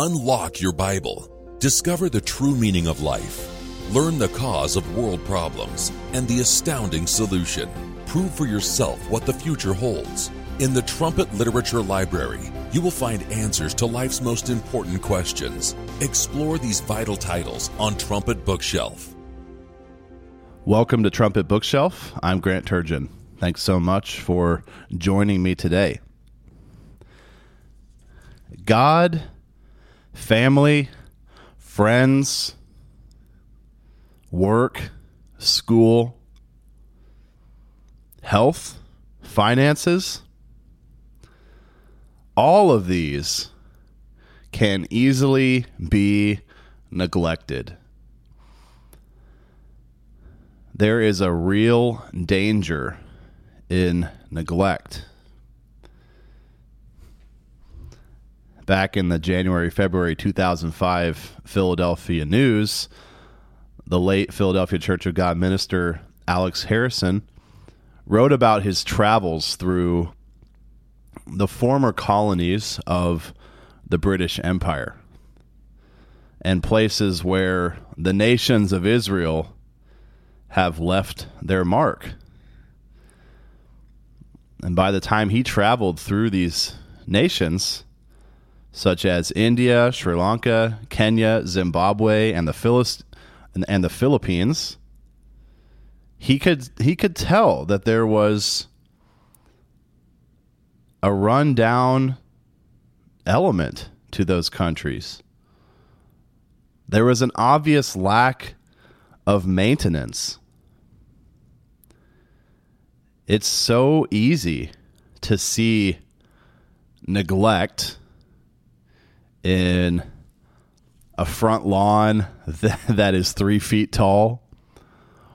Unlock your Bible. Discover the true meaning of life. Learn the cause of world problems and the astounding solution. Prove for yourself what the future holds. In the Trumpet Literature Library, you will find answers to life's most important questions. Explore these vital titles on Trumpet Bookshelf. Welcome to Trumpet Bookshelf. I'm Grant Turgeon. Thanks so much for joining me today. God, family, friends, work, school, health, finances, all of these can easily be neglected. There is a real danger in neglect. Back in the January February 2005 Philadelphia News, the late Philadelphia Church of God minister Alex Harrison wrote about his travels through the former colonies of the British Empire and places where the nations of Israel have left their mark. And by the time he traveled through these nations, such as India, Sri Lanka, Kenya, Zimbabwe, and the Philist- and the Philippines, he could he could tell that there was a rundown element to those countries. There was an obvious lack of maintenance. It's so easy to see neglect in a front lawn that is three feet tall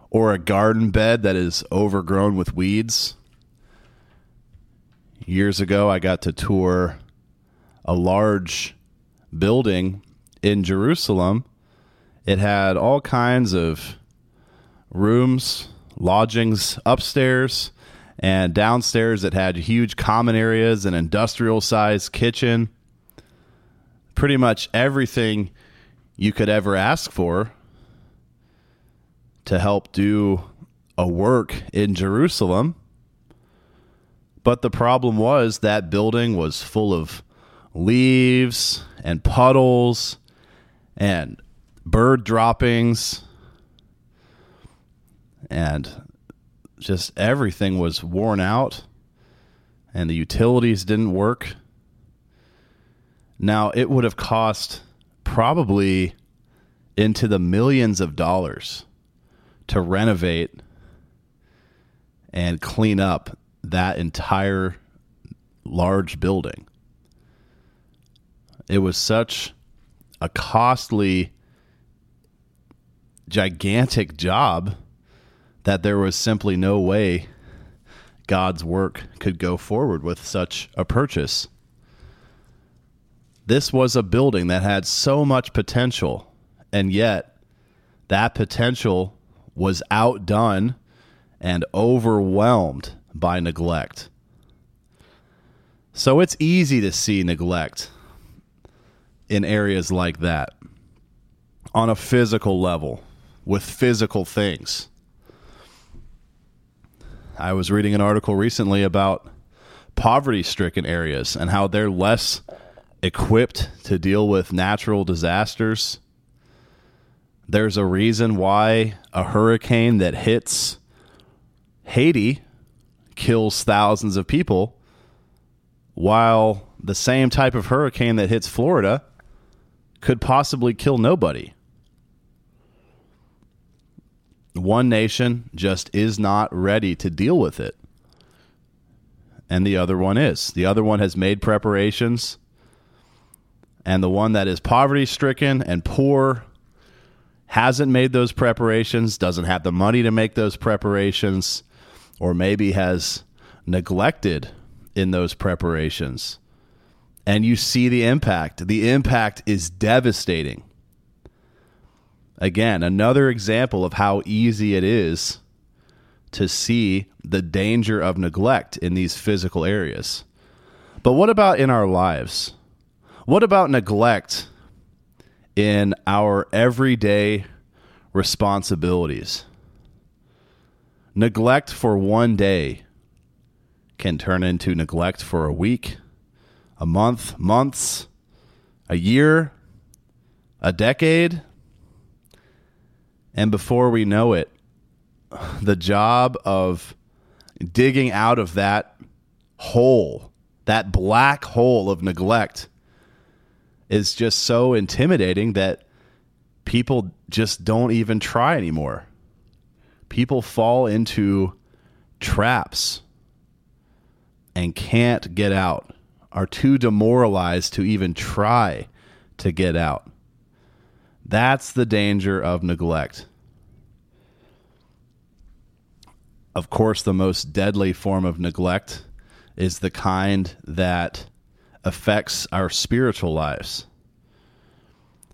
or a garden bed that is overgrown with weeds. Years ago, I got to tour a large building in Jerusalem. It had all kinds of rooms, lodgings upstairs, and downstairs it had huge common areas, an industrial sized kitchen. Pretty much everything you could ever ask for to help do a work in Jerusalem. But the problem was that building was full of leaves and puddles and bird droppings and just everything was worn out and the utilities didn't work. Now, it would have cost probably into the millions of dollars to renovate and clean up that entire large building. It was such a costly, gigantic job that there was simply no way God's work could go forward with such a purchase. This was a building that had so much potential, and yet that potential was outdone and overwhelmed by neglect. So it's easy to see neglect in areas like that on a physical level with physical things. I was reading an article recently about poverty stricken areas and how they're less equipped to deal with natural disasters. There's a reason why a hurricane that hits Haiti kills thousands of people, while the same type of hurricane that hits Florida could possibly kill nobody. One nation just is not ready to deal with it. And the other one is. The other one has made preparations. And the one that is poverty stricken and poor hasn't made those preparations, doesn't have the money to make those preparations, or maybe has neglected in those preparations. And you see the impact. The impact is devastating. Again, another example of how easy it is to see the danger of neglect in these physical areas. But what about in our lives? What about neglect in our everyday responsibilities. Neglect for one day can turn into neglect for a week, a month, months, a year, a decade. And before we know it, the job of digging out of that hole, that black hole of neglect, is just so intimidating that people just don't even try anymore. People fall into traps and can't get out, are too demoralized to even try to get out. That's the danger of neglect. Of course, the most deadly form of neglect is the kind that affects our spiritual lives.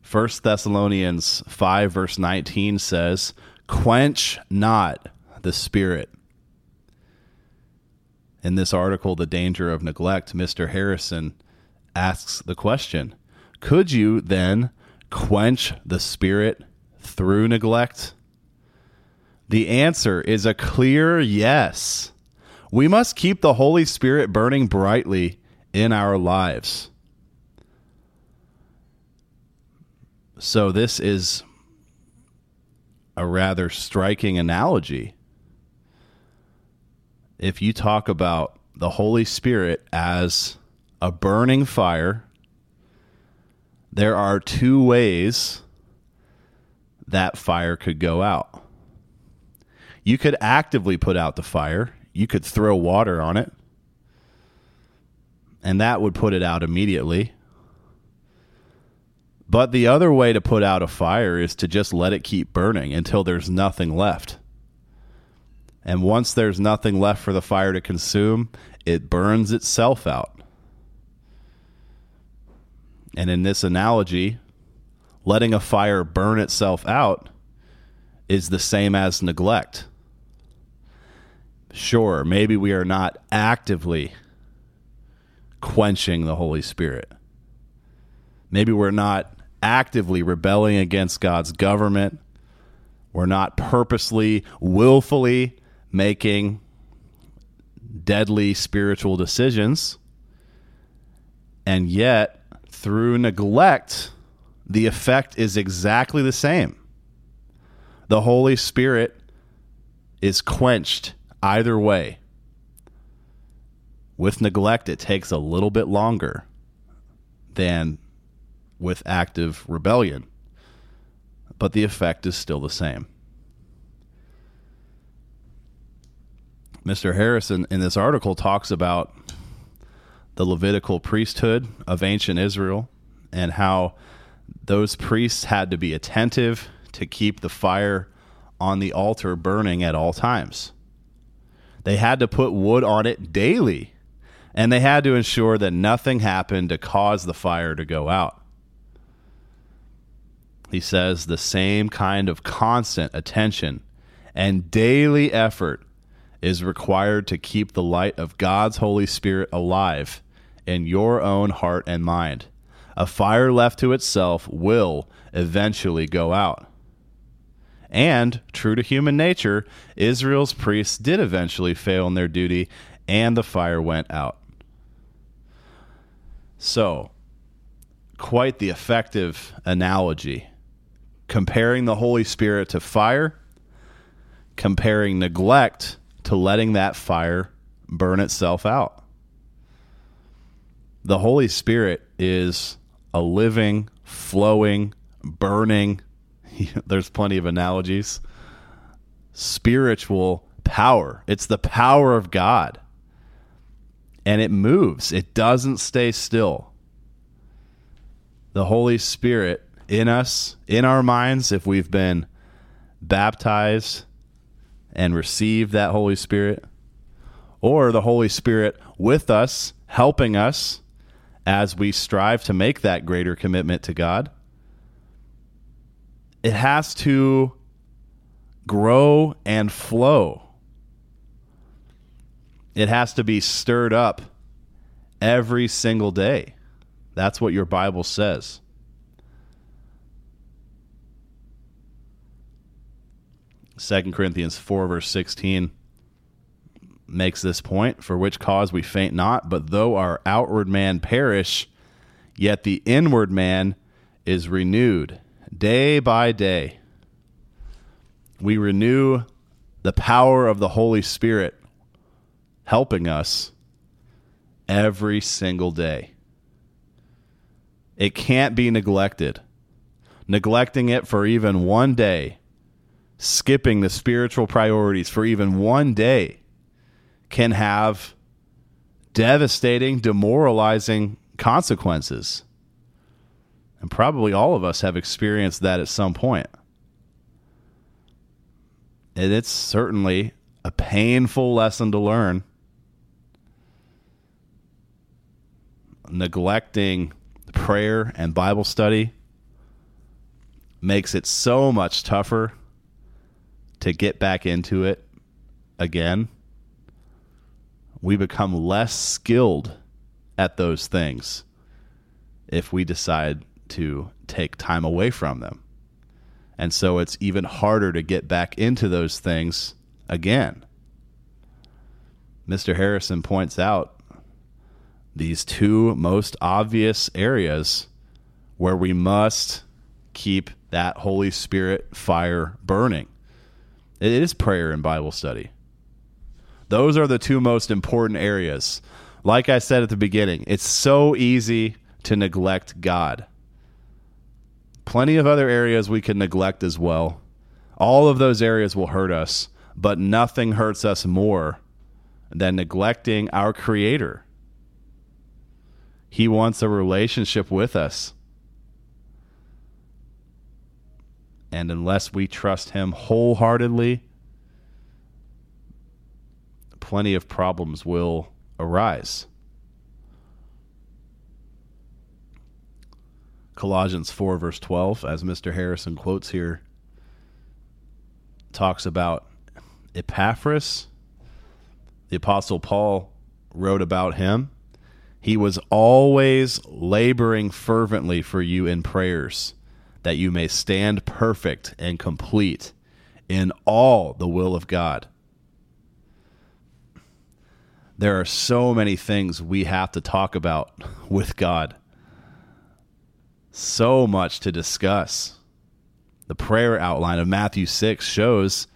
1 Thessalonians 5, verse 19 says, Quench not the spirit. In this article, The Danger of Neglect, Mr. Harrison asks the question Could you then quench the spirit through neglect? The answer is a clear yes. We must keep the Holy Spirit burning brightly in our lives. So, this is a rather striking analogy. If you talk about the Holy Spirit as a burning fire, there are two ways that fire could go out. You could actively put out the fire, you could throw water on it, and that would put it out immediately. But the other way to put out a fire is to just let it keep burning until there's nothing left. And once there's nothing left for the fire to consume, it burns itself out. And in this analogy, letting a fire burn itself out is the same as neglect. Sure, maybe we are not actively quenching the Holy Spirit. Maybe we're not actively rebelling against God's government. We're not purposely, willfully making deadly spiritual decisions. And yet, through neglect, the effect is exactly the same. The Holy Spirit is quenched either way. With neglect, it takes a little bit longer than with active rebellion, but the effect is still the same. Mr. Harrison in this article talks about the Levitical priesthood of ancient Israel and how those priests had to be attentive to keep the fire on the altar burning at all times. They had to put wood on it daily, and they had to ensure that nothing happened to cause the fire to go out. He says the same kind of constant attention and daily effort is required to keep the light of God's Holy Spirit alive in your own heart and mind. A fire left to itself will eventually go out. And, true to human nature, Israel's priests did eventually fail in their duty, and the fire went out. So, quite the effective analogy comparing the Holy Spirit to fire, comparing neglect to letting that fire burn itself out. The Holy Spirit is a living, flowing, burning, there's plenty of analogies, spiritual power. It's the power of God. And it moves, it doesn't stay still. The Holy Spirit in us, in our minds, if we've been baptized and received that Holy Spirit, or the Holy Spirit with us, helping us as we strive to make that greater commitment to God. It has to grow and flow. It has to be stirred up every single day. That's what your Bible says. Second Corinthians 4, verse 16 makes this point for which cause we faint not, but though our outward man perish, yet the inward man is renewed day by day. We renew the power of the Holy Spirit helping us every single day. It can't be neglected. Neglecting it for even one day, skipping the spiritual priorities for even one day, can have devastating, demoralizing consequences. And probably all of us have experienced that at some point. And it's certainly a painful lesson to learn. Neglecting prayer and Bible study makes it so much tougher to get back into it again. We become less skilled at those things if we decide to take time away from them. And so it's even harder to get back into those things again. Mr. Harrison points out these two most obvious areas where we must keep that Holy Spirit fire burning. It is prayer and Bible study. Those are the two most important areas. Like I said at the beginning, it's so easy to neglect God. Plenty of other areas we can neglect as well. All of those areas will hurt us, but nothing hurts us more than neglecting our Creator. He wants a relationship with us. And unless we trust Him wholeheartedly, plenty of problems will arise. Colossians 4, verse 12, as Mr. Harrison quotes here, talks about Epaphras. The Apostle Paul wrote about him. He was always laboring fervently for you in prayers, that you may stand perfect and complete in all the will of God. There are so many things we have to talk about with God so much to discuss. The prayer outline of Matthew 6 shows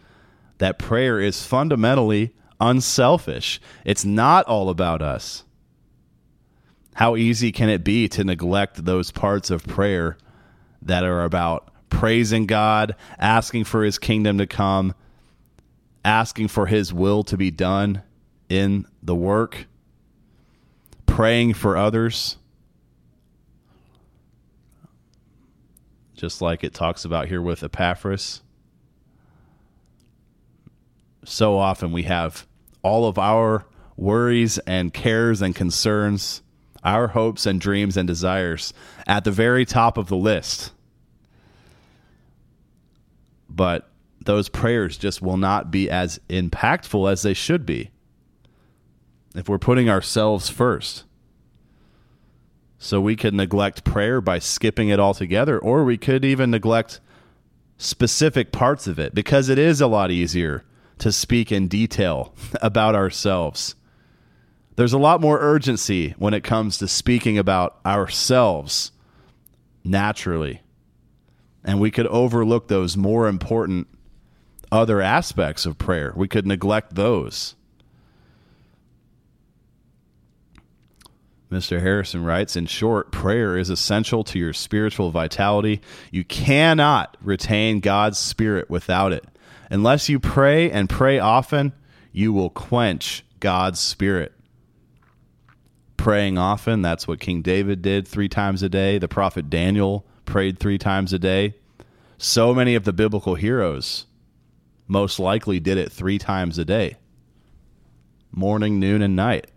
that prayer is fundamentally unselfish. It's not all about us. How easy can it be to neglect those parts of prayer that are about praising God, asking for his kingdom to come, asking for his will to be done in the work, praying for others? just like it talks about here with Epaphras. So often we have all of our worries and cares and concerns, our hopes and dreams and desires at the very top of the list. But those prayers just will not be as impactful as they should be if we're putting ourselves first. So we could neglect prayer by skipping it altogether, or we could even neglect specific parts of it because it is a lot easier to speak in detail about ourselves. There's a lot more urgency when it comes to speaking about ourselves naturally. And we could overlook those more important other aspects of prayer. We could neglect those. Mr. Harrison writes In short, prayer is essential to your spiritual vitality. You cannot retain God's Spirit without it. Unless you pray and pray often, you will quench God's Spirit. Praying often, that's what King David did three times a day. The prophet Daniel prayed three times a day. So many of the biblical heroes most likely did it three times a day morning, noon, and night,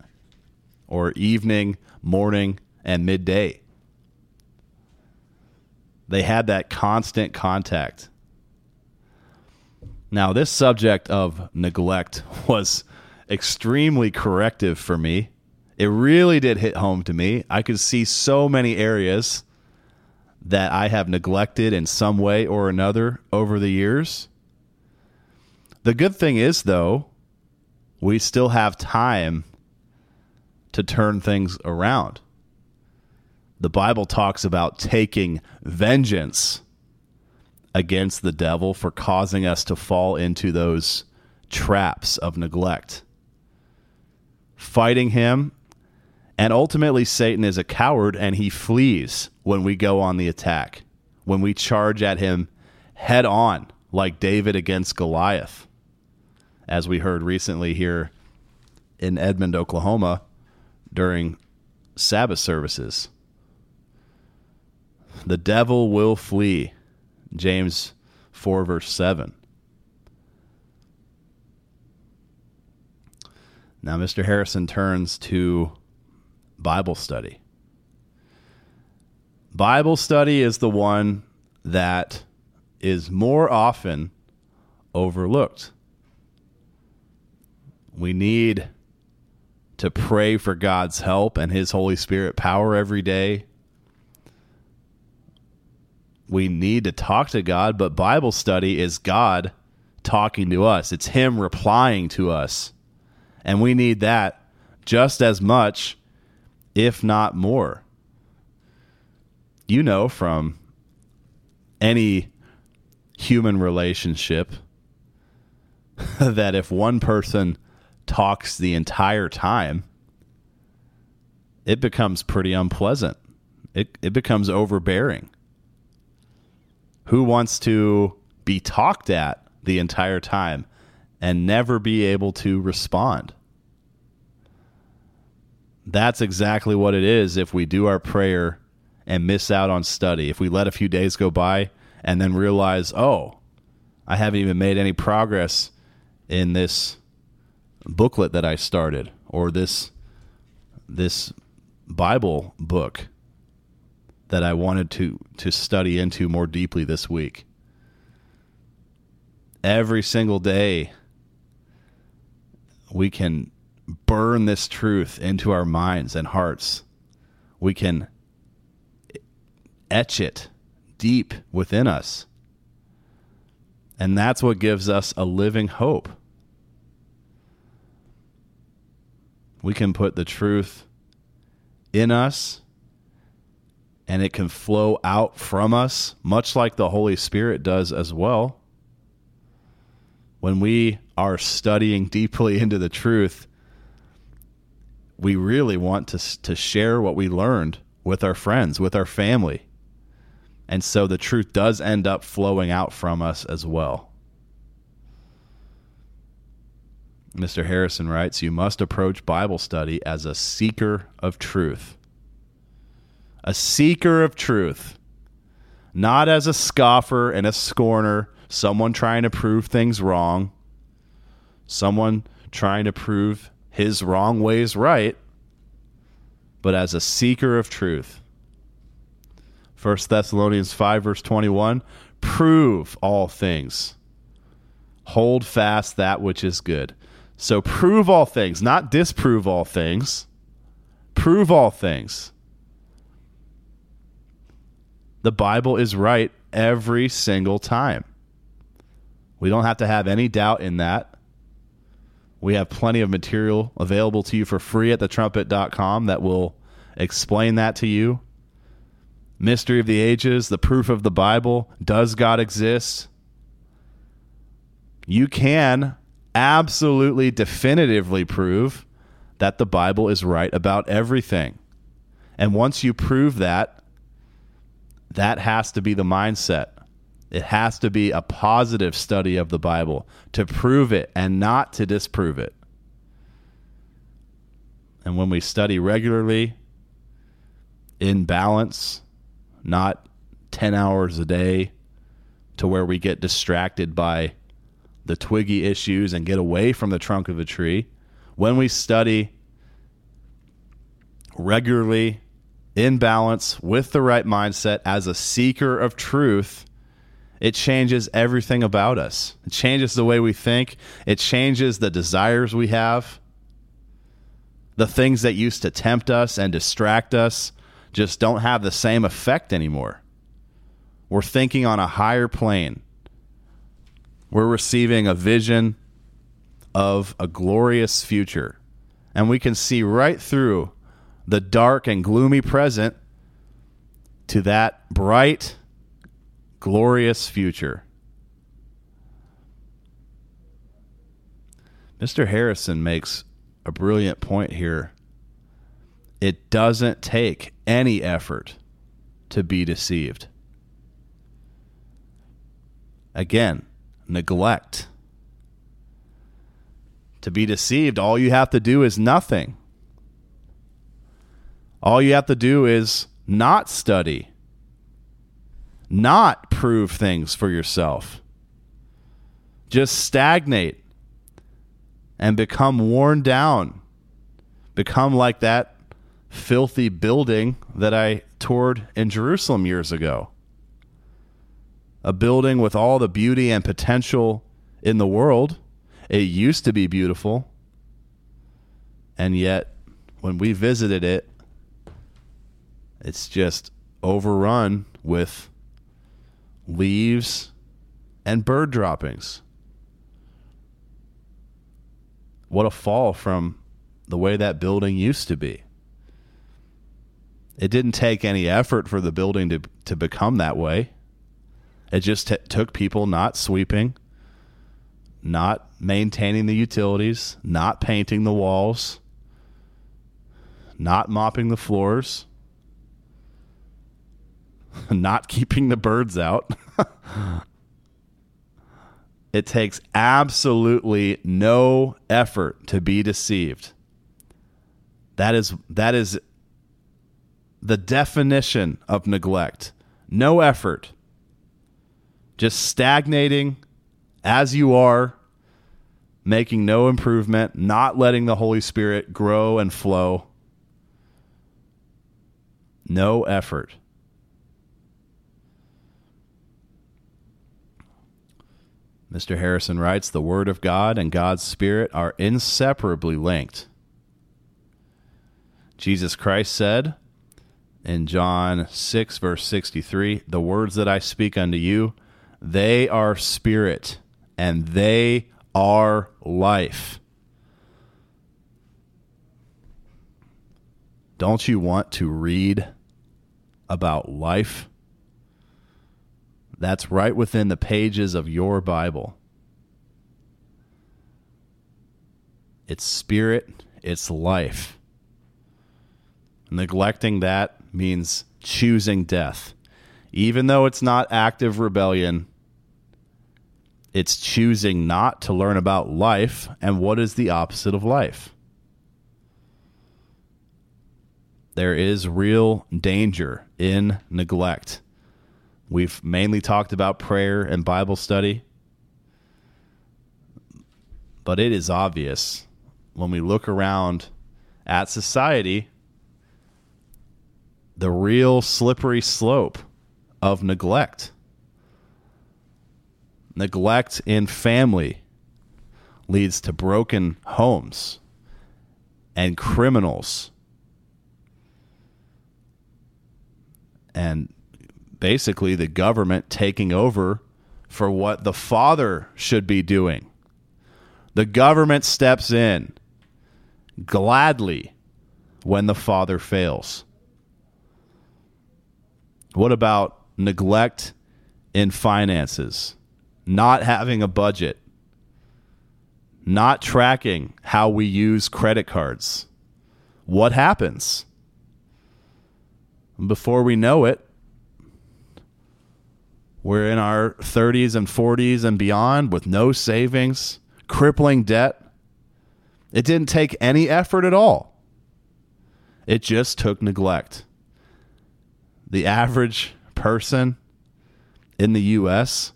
or evening, morning, and midday. They had that constant contact. Now, this subject of neglect was extremely corrective for me. It really did hit home to me. I could see so many areas that I have neglected in some way or another over the years. The good thing is, though, we still have time to turn things around. The Bible talks about taking vengeance against the devil for causing us to fall into those traps of neglect. Fighting him, and ultimately, Satan is a coward and he flees when we go on the attack, when we charge at him head on, like David against Goliath as we heard recently here in Edmond, Oklahoma, during Sabbath services. The devil will flee. James 4, verse 7. Now, Mr. Harrison turns to Bible study. Bible study is the one that is more often overlooked. We need to pray for God's help and His Holy Spirit power every day. We need to talk to God, but Bible study is God talking to us, it's Him replying to us. And we need that just as much, if not more. You know, from any human relationship, that if one person talks the entire time, it becomes pretty unpleasant. It, it becomes overbearing. Who wants to be talked at the entire time and never be able to respond? That's exactly what it is if we do our prayer and miss out on study. If we let a few days go by and then realize, oh, I haven't even made any progress in this booklet that I started or this this Bible book that I wanted to to study into more deeply this week. Every single day we can burn this truth into our minds and hearts. We can etch it deep within us. And that's what gives us a living hope. we can put the truth in us and it can flow out from us, much like the Holy Spirit does as well. When we are studying deeply into the truth, we really want to, to share what we learned with our friends, with our family. And so the truth does end up flowing out from us as well. Mr. Harrison writes, You must approach Bible study as a seeker of truth. A seeker of truth, not as a scoffer and a scorner, someone trying to prove things wrong, someone trying to prove his wrong ways right, but as a seeker of truth. 1 Thessalonians 5, verse 21 prove all things, hold fast that which is good. So prove all things, not disprove all things. Prove all things. The Bible is right every single time. We don't have to have any doubt in that. We have plenty of material available to you for free at thetrumpet.com that will explain that to you. Mystery of the Ages, the proof of the Bible. Does God exist? You can absolutely definitively prove that the Bible is right about everything. And once you prove that, that has to be the mindset. It has to be a positive study of the Bible to prove it and not to disprove it. And when we study regularly, in balance, not 10 hours a day to where we get distracted by the twiggy issues and get away from the trunk of the tree, when we study regularly in balance with the right mindset as a seeker of truth, it changes everything about us. It changes the way we think, it changes the desires we have. The things that used to tempt us and distract us just don't have the same effect anymore. We're thinking on a higher plane. We're receiving a vision of a glorious future. And we can see right through the dark and gloomy present to that bright, glorious future. Mr. Harrison makes a brilliant point here. It doesn't take any effort to be deceived. Again, neglect. To be deceived, all you have to do is nothing. All you have to do is not study, not prove things for yourself. Just stagnate and become worn down. Become like that filthy building that I toured in Jerusalem years ago. A building with all the beauty and potential in the world. It used to be beautiful. And yet, when we visited it, it's just overrun with leaves and bird droppings. What a fall from the way that building used to be. It didn't take any effort for the building to, to become that way. It just t- took people not sweeping, not maintaining the utilities, not painting the walls, not mopping the floors, not keeping the birds out. it takes absolutely no effort to be deceived. That is that is the definition of neglect. No effort. Just stagnating as you are, making no improvement, not letting the Holy Spirit grow and flow. No effort. Mr. Harrison writes The Word of God and God's Spirit are inseparably linked. Jesus Christ said in John 6, verse 63 The words that I speak unto you, they are spirit and they are life. Don't you want to read about life? That's right within the pages of your Bible. It's spirit, it's life. Neglecting that means choosing death. Even though it's not active rebellion, it's choosing not to learn about life and what is the opposite of life. There is real danger in neglect. We've mainly talked about prayer and Bible study. But it is obvious when we look around at society the real slippery slope of neglect. Neglect in family leads to broken homes and criminals. And basically the government taking over for what the father should be doing. The government steps in gladly when the father fails. What about neglect in finances? Not having a budget, not tracking how we use credit cards. What happens? Before we know it, we're in our 30s and 40s and beyond with no savings, crippling debt. It didn't take any effort at all. It just took neglect. The average person in the US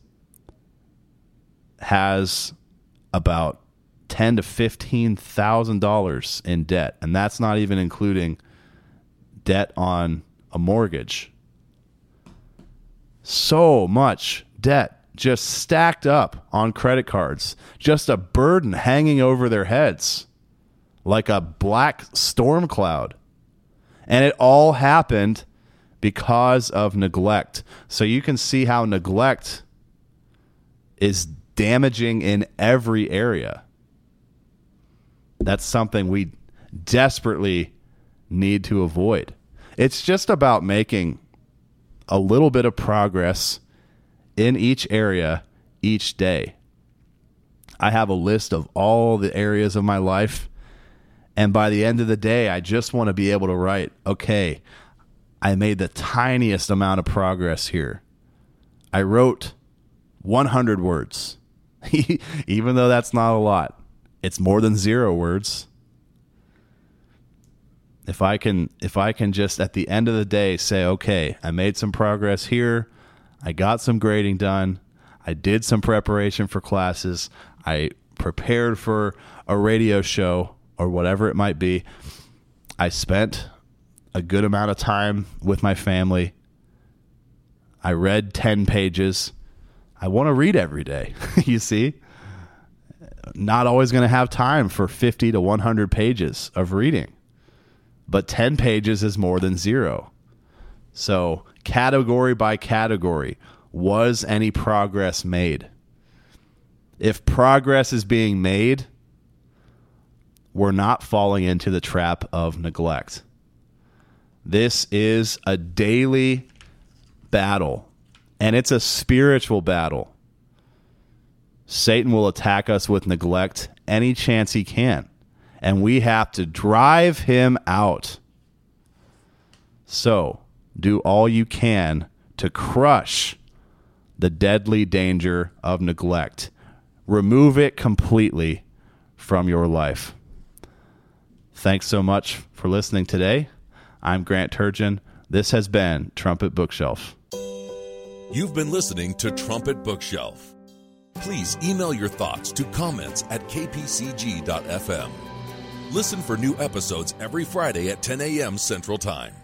has about ten to fifteen thousand dollars in debt, and that's not even including debt on a mortgage so much debt just stacked up on credit cards, just a burden hanging over their heads like a black storm cloud. And it all happened because of neglect. So you can see how neglect is damaging in every area. That's something we desperately need to avoid. It's just about making a little bit of progress in each area each day. I have a list of all the areas of my life. And by the end of the day, I just want to be able to write, okay, I made the tiniest amount of progress here. I wrote 100 words. Even though that's not a lot, it's more than zero words. If I can if I can just at the end of the day say, okay, I made some progress here, I got some grading done, I did some preparation for classes, I prepared for a radio show or whatever it might be. I spent a good amount of time with my family. I read 10 pages. I want to read every day, you see? Not always going to have time for 50 to 100 pages of reading, but 10 pages is more than zero. So, category by category, was any progress made? If progress is being made, we're not falling into the trap of neglect. This is a daily battle, and it's a spiritual battle. Satan will attack us with neglect any chance he can, and we have to drive him out. So, do all you can to crush the deadly danger of neglect. Remove it completely from your life. Thanks so much for listening today. I'm Grant Turgeon. This has been Trumpet Bookshelf. You've been listening to Trumpet Bookshelf. Please email your thoughts to comments at kpcg.fm. Listen for new episodes every Friday at 10 a.m. Central Time.